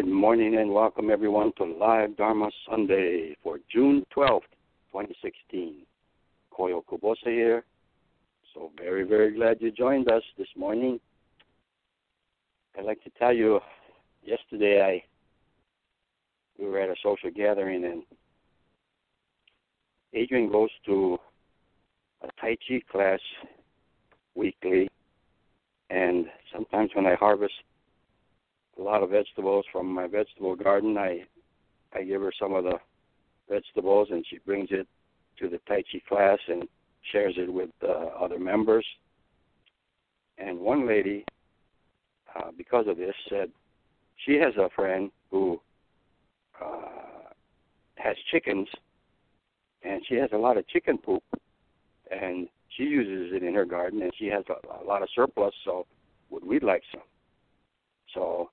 Good morning and welcome everyone to Live Dharma Sunday for June 12th, 2016. Koyo Kubose here. So very, very glad you joined us this morning. I'd like to tell you, yesterday I we were at a social gathering and Adrian goes to a Tai Chi class weekly and sometimes when I harvest a lot of vegetables from my vegetable garden. I I give her some of the vegetables, and she brings it to the Tai Chi class and shares it with uh, other members. And one lady, uh, because of this, said she has a friend who uh, has chickens, and she has a lot of chicken poop, and she uses it in her garden, and she has a, a lot of surplus. So, would we like some? So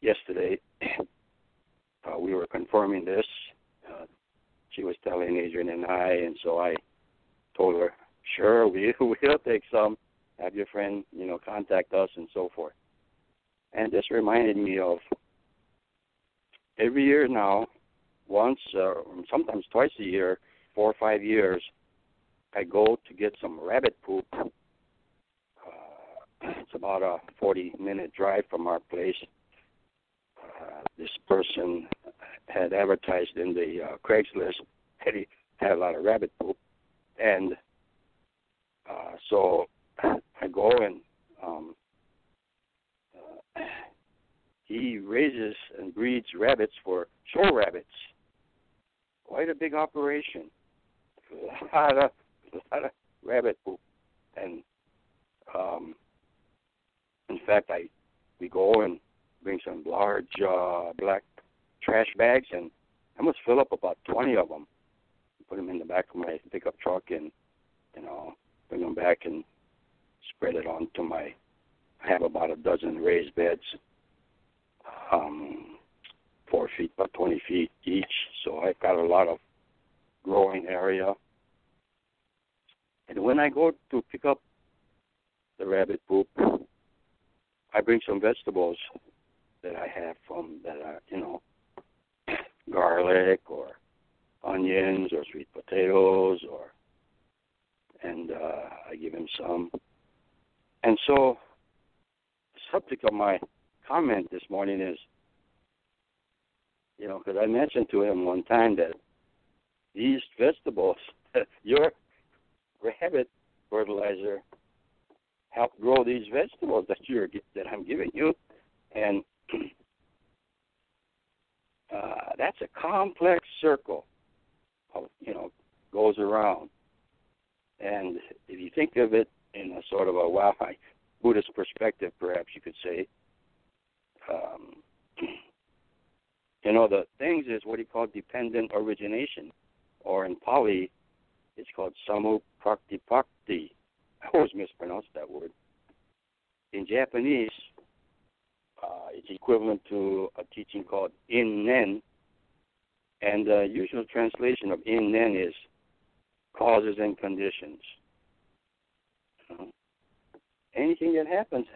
yesterday, uh, we were confirming this. Uh, she was telling Adrian and I, and so I told her, "Sure, we we'll take some. Have your friend, you know, contact us and so forth." And this reminded me of every year now, once, uh, sometimes twice a year, four or five years, I go to get some rabbit poop. Uh, it's about a 40 minute drive from our place this person had advertised in the uh, Craigslist that he had a lot of rabbit poop, and uh, so I go and um, uh, he raises and breeds rabbits for show rabbits. Quite a big operation. A lot of, a lot of rabbit poop, and um, in fact, I we go and bring some large uh, black trash bags, and I must fill up about 20 of them. Put them in the back of my pickup truck, and you know, bring them back and spread it onto my. I have about a dozen raised beds, um, four feet by 20 feet each. So I've got a lot of growing area. And when I go to pick up the rabbit poop, I bring some vegetables that I have from that are you know garlic or onions or sweet potatoes or and uh, I give him some. And so the subject of my comment this morning is, you know, because I mentioned to him one time that these vegetables, your rabbit fertilizer, help grow these vegetables that you're that I'm giving you, and uh, that's a complex circle, of, you know, goes around. And if you think of it in a sort of a wow Buddhist perspective, perhaps you could say, um, you know, the things is what he called dependent origination, or in Pali, it's called samupraktipakti. I always mispronounce that word. In Japanese, uh, it's equivalent to a teaching called in nen, and the usual translation of in nen is causes and conditions. anything that happens,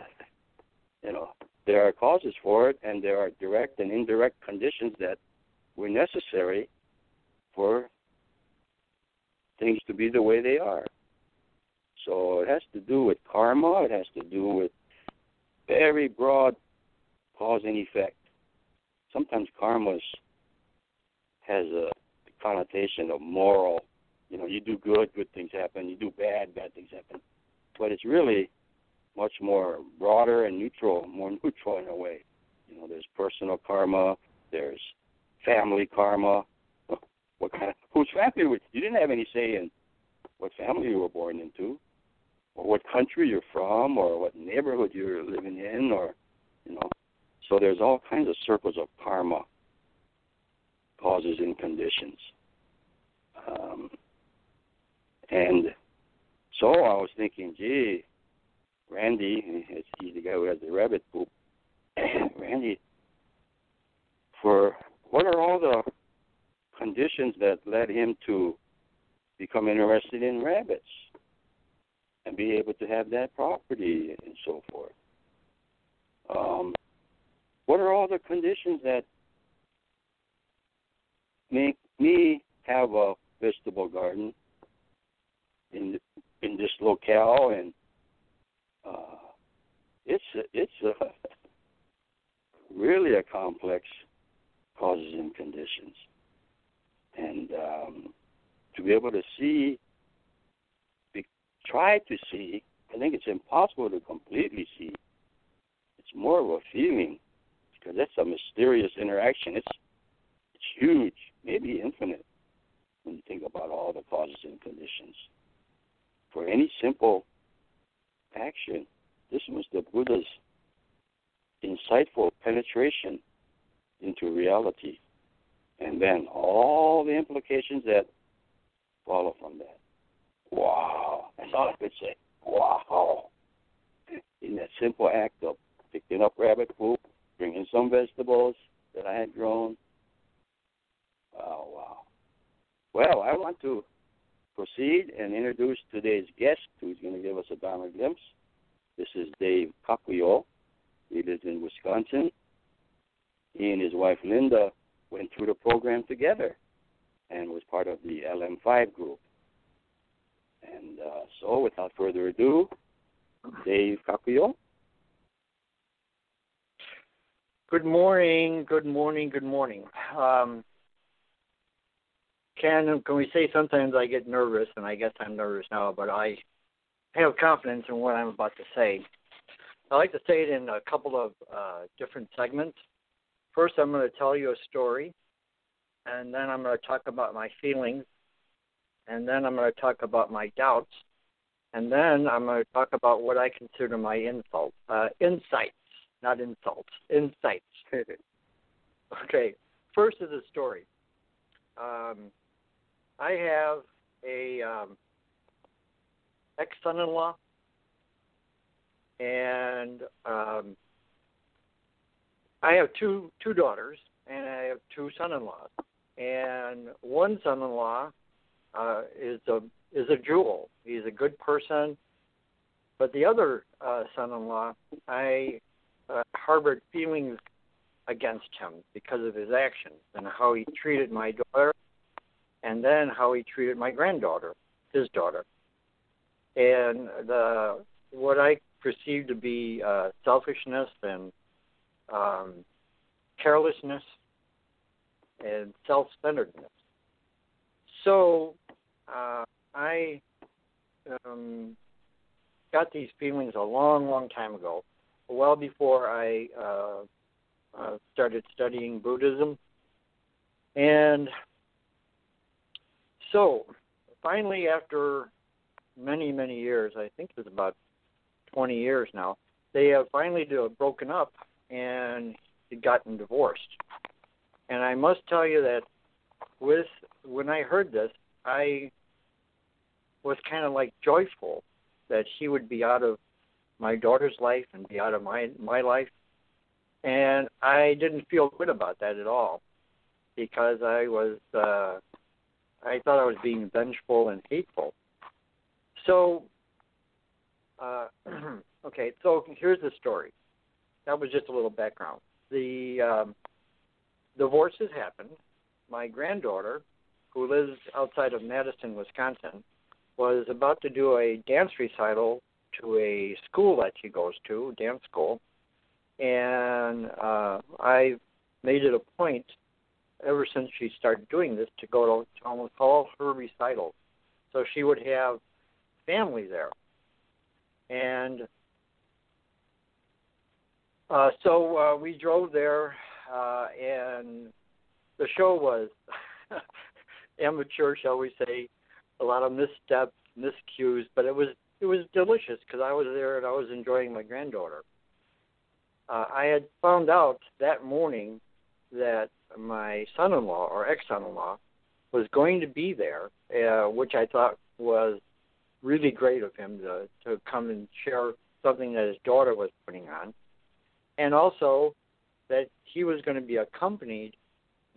you know, there are causes for it, and there are direct and indirect conditions that were necessary for things to be the way they are. So it has to do with karma. It has to do with very broad cause and effect. Sometimes karma has a connotation of moral. You know, you do good, good things happen. You do bad, bad things happen. But it's really much more broader and neutral, more neutral in a way. You know, there's personal karma, there's family karma. What kind of whose family were you didn't have any say in what family you were born into, or what country you're from, or what neighborhood you're living in, or you know, so there's all kinds of circles of karma, causes and conditions. Um, and so I was thinking, gee, Randy, he's the guy who has the rabbit poop. Randy, for what are all the conditions that led him to become interested in rabbits and be able to have that property and so forth? Um, what are all the conditions that make me have a vegetable garden in in this locale and uh, it's a, it's a really a complex causes and conditions. And um, to be able to see be, try to see I think it's impossible to completely see. It's more of a feeling because that's a mysterious interaction. It's it's huge maybe infinite when you think about all the causes and conditions. For any simple action, this was the Buddha's insightful penetration into reality. And then all the implications that follow from that. Wow. That's all I could say. Wow. In that simple act of picking up rabbit poop, bringing some vegetables that I had grown. Oh, wow. Well, I want to proceed and introduce today's guest who's going to give us a Dharma glimpse. This is Dave Kakuyo. He lives in Wisconsin. He and his wife Linda went through the program together and was part of the LM5 group. And uh, so, without further ado, Dave Kakuyo. Good morning, good morning, good morning. Um, can can we say sometimes I get nervous, and I guess I'm nervous now, but I have confidence in what I'm about to say. I like to say it in a couple of uh, different segments. First, I'm going to tell you a story, and then I'm going to talk about my feelings, and then I'm going to talk about my doubts, and then I'm going to talk about what I consider my insult, uh, insights, not insults, insights. okay, first is a story. Um, I have a um, ex son-in-law, and um, I have two two daughters, and I have two son-in-laws. And one son-in-law uh, is a is a jewel. He's a good person, but the other uh, son-in-law, I uh, harbored feelings against him because of his actions and how he treated my daughter and then how he treated my granddaughter, his daughter, and the what I perceived to be uh, selfishness and um, carelessness and self-centeredness. So uh, I um, got these feelings a long, long time ago, well before I uh, uh, started studying Buddhism, and so, finally, after many, many years, I think it was about 20 years now, they have finally broken up and gotten divorced. And I must tell you that with when I heard this, I was kind of like joyful that he would be out of my daughter's life and be out of my my life. And I didn't feel good about that at all because I was uh I thought I was being vengeful and hateful. So, uh, okay, so here's the story. That was just a little background. The um, divorce has happened. My granddaughter, who lives outside of Madison, Wisconsin, was about to do a dance recital to a school that she goes to, dance school, and uh, I made it a point ever since she started doing this to go to, to almost all her recitals. So she would have family there. And uh, so uh, we drove there, uh, and the show was amateur, shall we say, a lot of missteps, miscues, but it was it was delicious because I was there and I was enjoying my granddaughter. Uh, I had found out that morning that my son-in-law or ex-son-in-law was going to be there, uh, which I thought was really great of him to to come and share something that his daughter was putting on, and also that he was going to be accompanied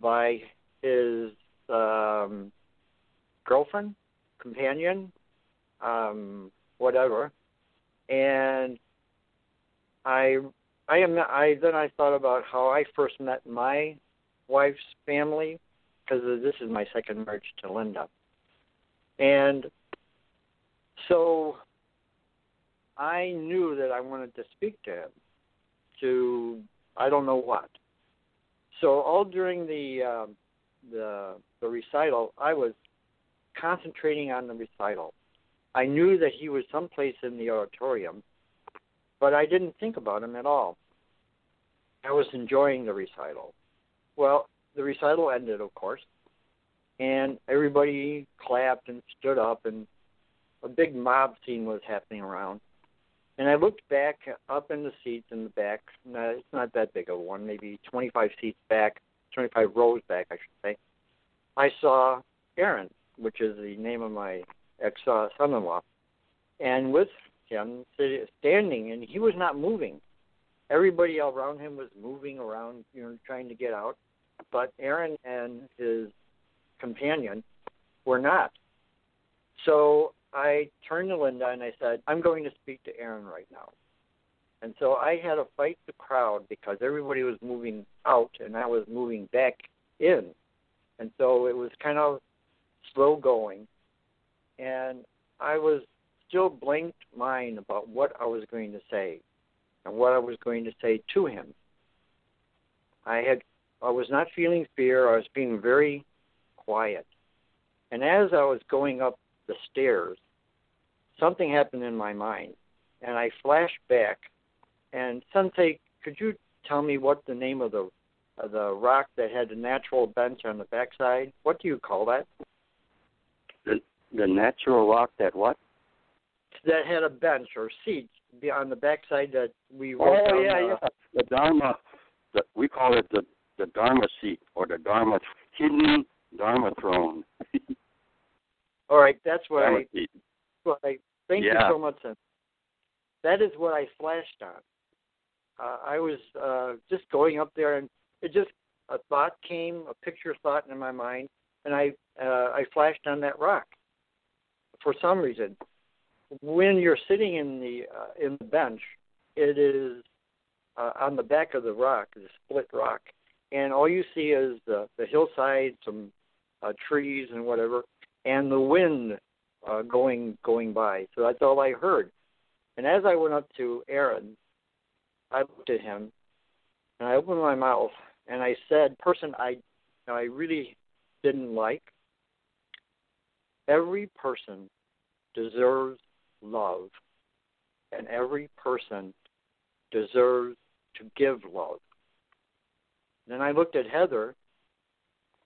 by his um, girlfriend, companion, um, whatever, and I I am. I then I thought about how I first met my wife's family because this is my second marriage to Linda, and so I knew that I wanted to speak to him. To I don't know what. So all during the uh, the the recital, I was concentrating on the recital. I knew that he was someplace in the auditorium, but I didn't think about him at all. I was enjoying the recital. Well, the recital ended, of course, and everybody clapped and stood up, and a big mob scene was happening around. And I looked back up in the seats in the back. No, it's not that big of a one, maybe 25 seats back, 25 rows back, I should say. I saw Aaron, which is the name of my ex uh, son-in-law, and with him standing, and he was not moving. Everybody around him was moving around, you know, trying to get out, but Aaron and his companion were not. So I turned to Linda and I said, I'm going to speak to Aaron right now. And so I had to fight the crowd because everybody was moving out and I was moving back in. And so it was kind of slow going. And I was still blanked mind about what I was going to say and what I was going to say to him. I had I was not feeling fear, I was being very quiet. And as I was going up the stairs, something happened in my mind, and I flashed back. And Sensei, could you tell me what the name of the of the rock that had the natural bench on the backside? What do you call that? The the natural rock that what? That had a bench or seat on the backside that we wrote oh, down. yeah, yeah. The Dharma. The, we call it the the Dharma seat or the Dharma hidden Dharma throne. All right, that's what Dharma I. Seat. What I thank yeah. you so much. That is what I flashed on. Uh, I was uh, just going up there, and it just a thought came, a picture thought in my mind, and I uh, I flashed on that rock. For some reason, when you're sitting in the uh, in the bench, it is uh, on the back of the rock, the split rock, and all you see is the the hillside, some uh, trees and whatever, and the wind uh, going going by. So that's all I heard. And as I went up to Aaron, I looked at him, and I opened my mouth, and I said, "Person I I really didn't like. Every person deserves love, and every person deserves to give love." Then I looked at Heather,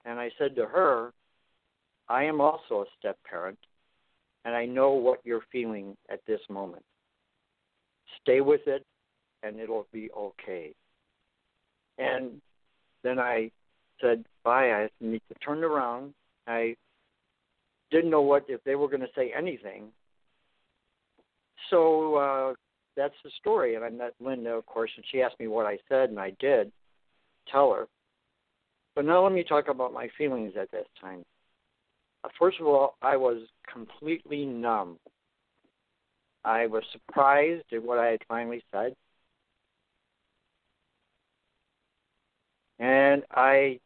and I said to her, "I am also a step parent, and I know what you're feeling at this moment. Stay with it, and it'll be okay. And then I said bye. I need to turn around. I didn't know what if they were going to say anything. So uh, that's the story. And I met Linda, of course, and she asked me what I said, and I did tell her. But now let me talk about my feelings at that time. First of all, I was completely numb. I was surprised at what I had finally said. And I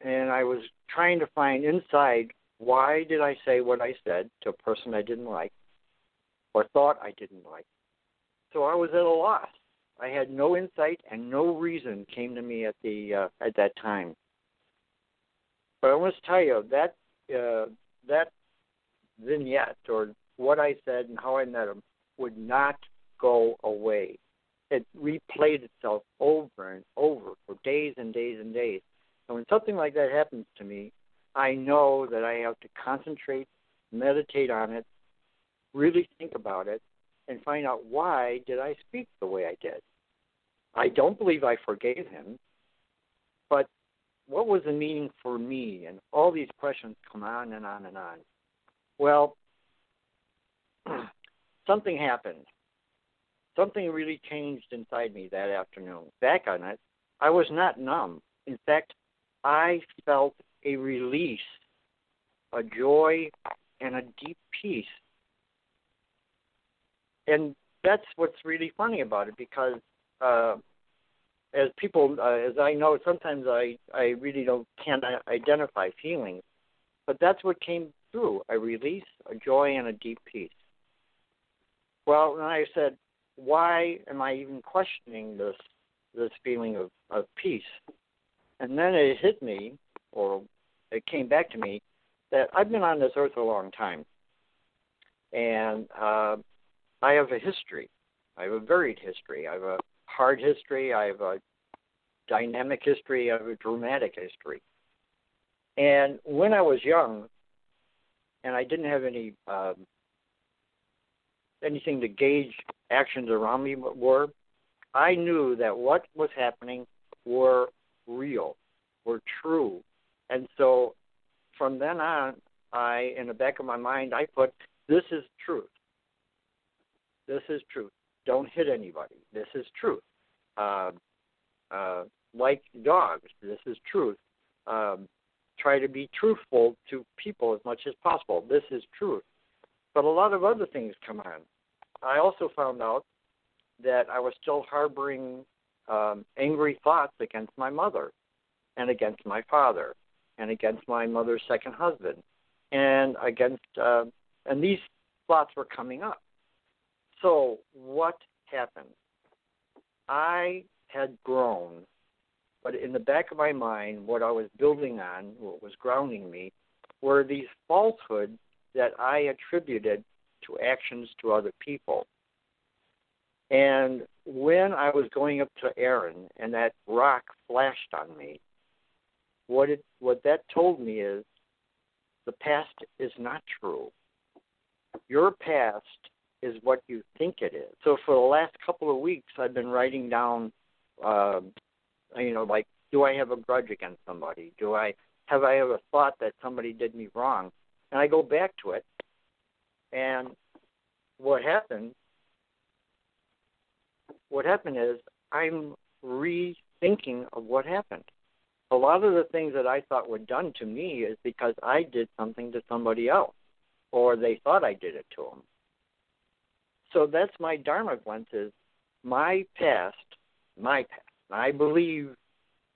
and I was trying to find inside why did I say what I said to a person I didn't like or thought I didn't like. So I was at a loss. I had no insight and no reason came to me at the uh, at that time. But I to tell you that uh, that vignette or what I said and how I met him would not go away. It replayed itself over and over for days and days and days. And when something like that happens to me, I know that I have to concentrate, meditate on it, really think about it, and find out why did I speak the way I did. I don't believe I forgave him, but what was the meaning for me? And all these questions come on and on and on. Well, something happened. Something really changed inside me that afternoon. Back on it, I was not numb. In fact, I felt a release, a joy, and a deep peace. And that's what's really funny about it because uh, as people, uh, as I know, sometimes I I really don't can't identify feelings, but that's what came through: a release, a joy, and a deep peace. Well, and I said, why am I even questioning this this feeling of, of peace? And then it hit me, or it came back to me, that I've been on this earth a long time, and uh, I have a history. I have a varied history. I have a hard history. I have a dynamic history. I have a dramatic history. And when I was young, and I didn't have any um, anything to gauge actions around me were, I knew that what was happening were real, were true, and so from then on, I in the back of my mind I put this is truth. This is truth. Don't hit anybody. This is truth. Uh, uh, like dogs, this is truth. Um, try to be truthful to people as much as possible. This is truth. But a lot of other things come on. I also found out that I was still harboring um, angry thoughts against my mother and against my father and against my mother's second husband and against uh, and these thoughts were coming up. So what happened? I had grown, but in the back of my mind, what I was building on, what was grounding me, were these falsehoods that I attributed to actions to other people. And when I was going up to Aaron and that rock flashed on me, what it what that told me is the past is not true. Your past is what you think it is. So for the last couple of weeks, I've been writing down, uh, you know, like, do I have a grudge against somebody? Do I have I ever thought that somebody did me wrong? And I go back to it, and what happened? What happened is I'm rethinking of what happened. A lot of the things that I thought were done to me is because I did something to somebody else, or they thought I did it to them. So that's my dharma glance is my past, my past. I believe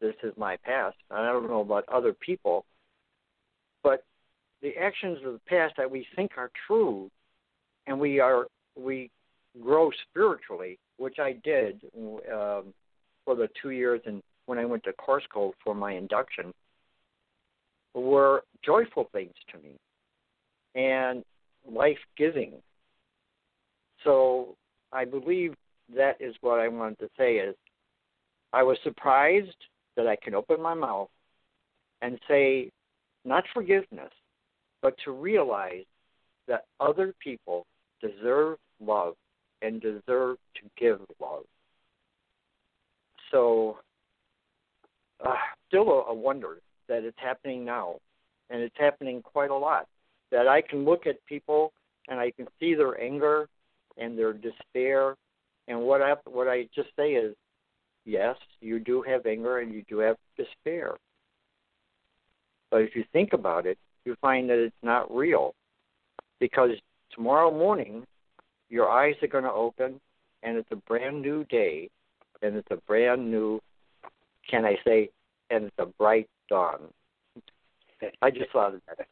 this is my past. I don't know about other people, but the actions of the past that we think are true, and we are we grow spiritually, which I did um, for the two years and when I went to Course Code for my induction, were joyful things to me and life giving. So I believe that is what I wanted to say is I was surprised that I can open my mouth and say not forgiveness, but to realize that other people deserve love and deserve to give love. So, uh, still a, a wonder that it's happening now, and it's happening quite a lot. That I can look at people and I can see their anger and their despair, and what I what I just say is, yes, you do have anger and you do have despair. But if you think about it, you find that it's not real. Because tomorrow morning, your eyes are going to open, and it's a brand new day, and it's a brand new, can I say, and it's a bright dawn. I just thought of that.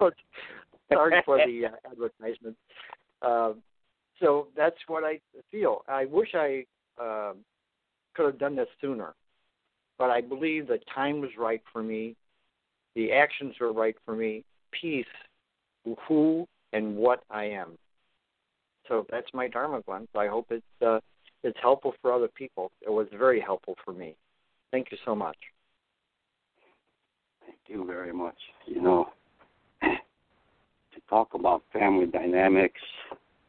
sorry for the uh, advertisement. Um, so that's what I feel. I wish I um, could have done this sooner, but I believe the time was right for me the actions were right for me, peace, who and what I am. So that's my Dharma Glimpse. I hope it's uh, it's helpful for other people. It was very helpful for me. Thank you so much. Thank you very much. You know, to talk about family dynamics,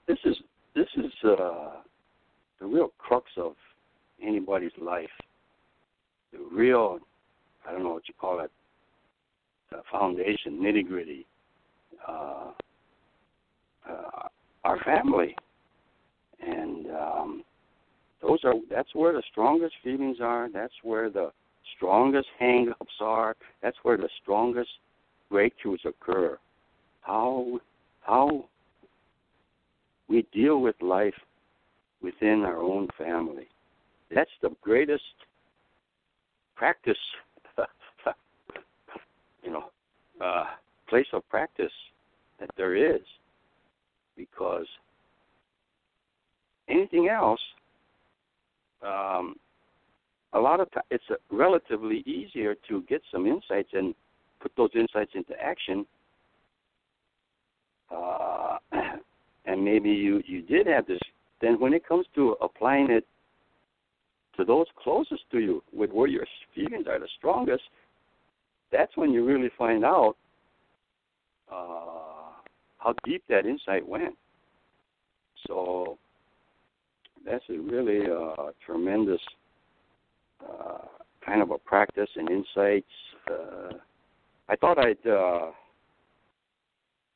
this is this is uh, the real crux of anybody's life. The real, I don't know what you call it, uh, foundation, nitty gritty, uh, uh, our family, and um, those are that's where the strongest feelings are. That's where the strongest hang-ups are. That's where the strongest breakthroughs occur. How how we deal with life within our own family. That's the greatest practice, you know, uh, place of practice that there is, because anything else, um, a lot of times it's relatively easier to get some insights and put those insights into action. Uh, and maybe you you did have this. Then when it comes to applying it to those closest to you, with where your feelings are the strongest, that's when you really find out uh, how deep that insight went. So that's a really uh, tremendous uh, kind of a practice and insights. Uh, I thought I'd uh,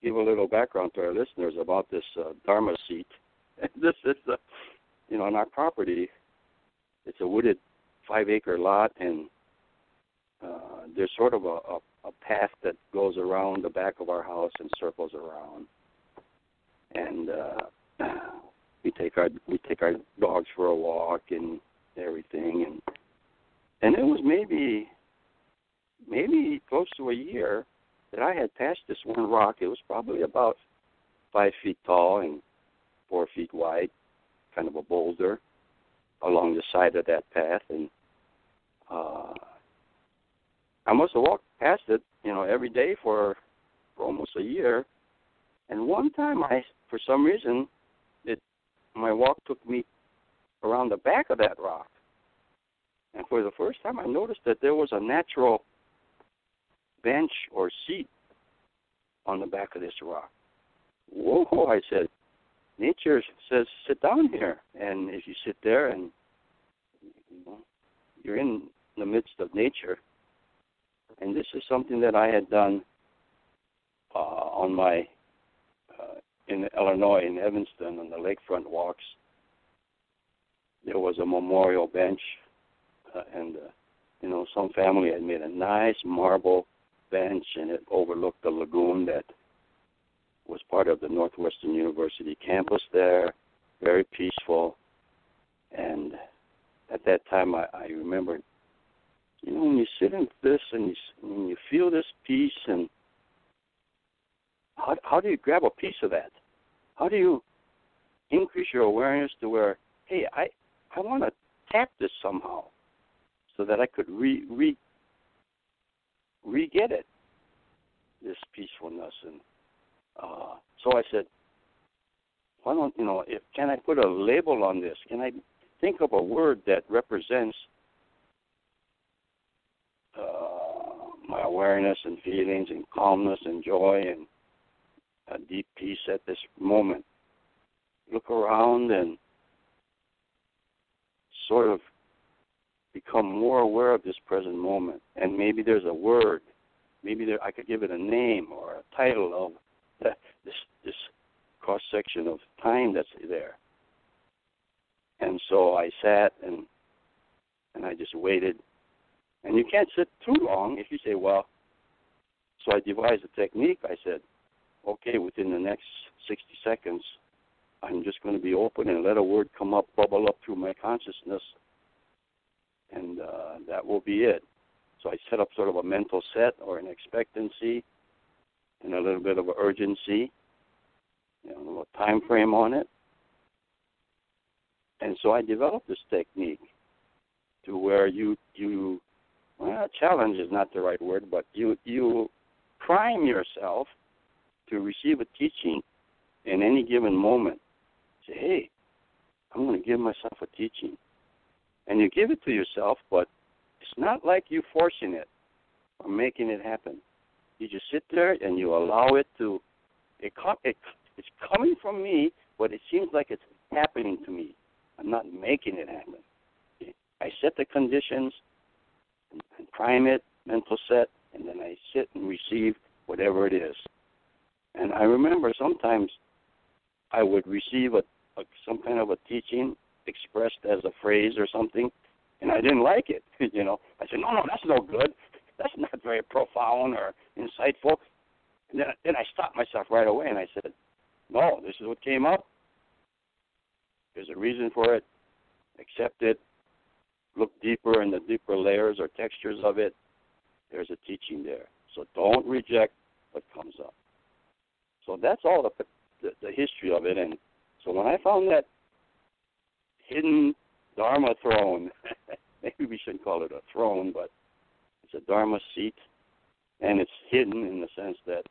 give a little background to our listeners about this uh, Dharma seat. this is, uh, you know, on our property. It's a wooded five-acre lot, and uh, there's sort of a, a, a path that goes around the back of our house and circles around. And uh, we take our we take our dogs for a walk and everything, and and it was maybe maybe close to a year that I had passed this one rock. It was probably about five feet tall and four feet wide, kind of a boulder along the side of that path, and uh, I must have walked past it, you know, every day for, for almost a year. And one time, I, for some reason, it my walk took me around the back of that rock, and for the first time, I noticed that there was a natural bench or seat on the back of this rock. Whoa, I said, nature says sit down here. And if you sit there and you know, you're in the midst of nature, and this is something that I had done uh, on my uh, in Illinois in Evanston on the lakefront walks. There was a memorial bench, uh, and uh, you know some family had made a nice marble bench, and it overlooked the lagoon that was part of the Northwestern University campus there. Very peaceful, and at that time, I, I remember, you know, when you sit in this and you, when you feel this peace, and how how do you grab a piece of that? How do you increase your awareness to where, hey, I I want to tap this somehow, so that I could re re re get it, this peacefulness. And uh, so I said, why don't you know? If can I put a label on this? Can I think of a word that represents uh, my awareness and feelings and calmness and joy and a deep peace at this moment? Look around and sort of become more aware of this present moment. And maybe there's a word, maybe there, I could give it a name or a title of the, this this cross section of time that's there. And so I sat and and I just waited. And you can't sit too long if you say, well. So I devised a technique. I said, okay, within the next 60 seconds, I'm just going to be open and let a word come up, bubble up through my consciousness and uh, that will be it. So I set up sort of a mental set or an expectancy and a little bit of urgency, you know, a little time frame on it. And so I developed this technique to where you you well, challenge is not the right word, but you you prime yourself to receive a teaching in any given moment. Say, hey, I'm going to give myself a teaching and you give it to yourself, but it's not like you forcing it or making it happen. You just sit there and you allow it to. It, it it's coming from me, but it seems like it's happening to me. I'm not making it happen. I set the conditions and, and prime it, mental set, and then I sit and receive whatever it is. And I remember sometimes I would receive a, a some kind of a teaching expressed as a phrase or something, and I didn't like it. you know, I said, no, no, that's no good. That's not very profound or insightful. And then, then I stopped myself right away and I said, no, this is what came up. There's a reason for it. Accept it, look deeper in the deeper layers or textures of it, there's a teaching there. So don't reject what comes up. So that's all the, the, the history of it. And so when I found that hidden Dharma throne, maybe we shouldn't call it a throne, but it's a Dharma seat, and it's hidden in the sense that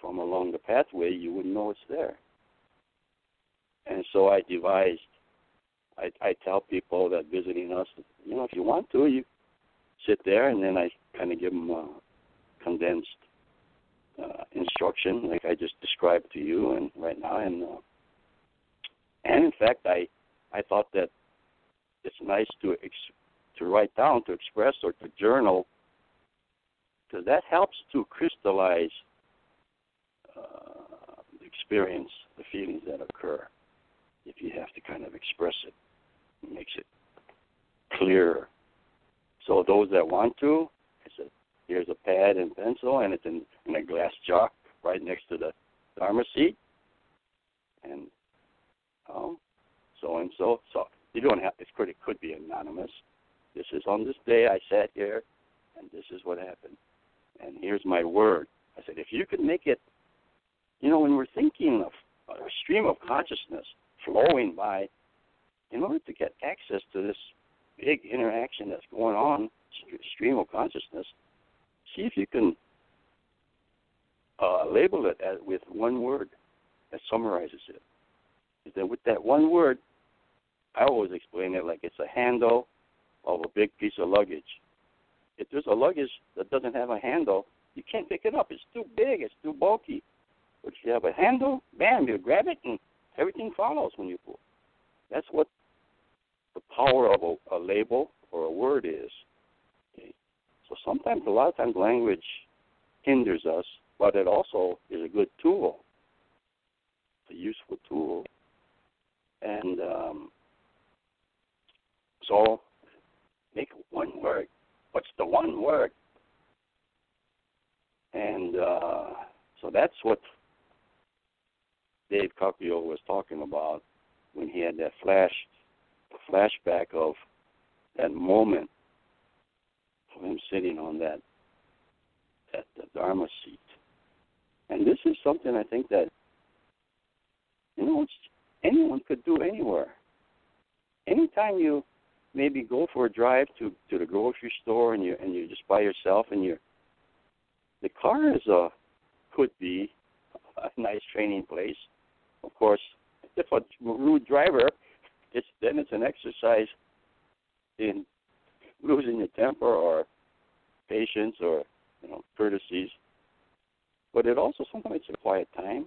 from along the pathway you wouldn't know it's there. And so I devised. I, I tell people that visiting us, you know, if you want to, you sit there, and then I kind of give them a condensed uh, instruction, like I just described to you, and right now, and uh, and in fact, I I thought that it's nice to ex- to write down, to express, or to journal, because that helps to crystallize uh, the experience, the feelings that occur. If you have to kind of express it, it makes it clearer. So those that want to, I said, here's a pad and pencil, and it's in, in a glass jar right next to the Dharma seat, and so. So you don't have. Could it could be anonymous. This is on this day I sat here, and this is what happened. And here's my word. I said, if you could make it, you know, when we're thinking of a stream of consciousness flowing by, in order to get access to this big interaction that's going on, stream of consciousness, see if you can uh, label it as, with one word that summarizes it. Is that with that one word, I always explain it like it's a handle of a big piece of luggage. If there's a luggage that doesn't have a handle, you can't pick it up. It's too big. It's too bulky. But if you have a handle, bam, you grab it and everything follows when you pull. That's what the power of a, a label or a word is. Okay? So sometimes, a lot of times, language hinders us, but it also is a good tool, a useful tool. And um, so make one word. What's the one word? And uh, so that's what Dave Kakuyo was talking about when he had that flash, flashback of that moment of him sitting on that that the Dharma seat. And this is something I think that you know it's, anyone could do anywhere. Anytime you maybe go for a drive to to the grocery store and you and you're just by yourself and you're the car is a could be a nice training place. Of course, if a rude driver, it's then it's an exercise in losing your temper or patience or you know courtesies. But it also sometimes it's a quiet time.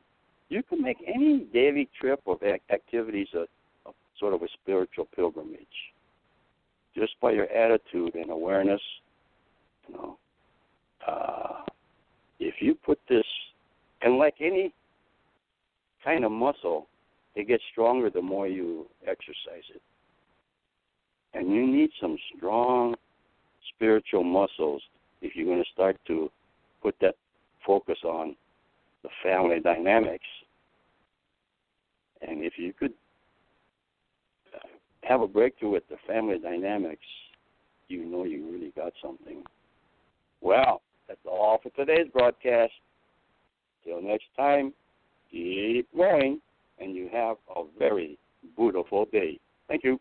You can make any daily trip of activities a, a sort of a spiritual pilgrimage just by your attitude and awareness, you know, uh, if you put this, and like any kind of muscle, it gets stronger the more you exercise it. And you need some strong spiritual muscles if you're going to start to put that focus on the family dynamics. And if you could have a breakthrough with the family dynamics, you know you really got something. Well, that's all for today's broadcast. Till next time, keep going, and you have a very beautiful day. Thank you.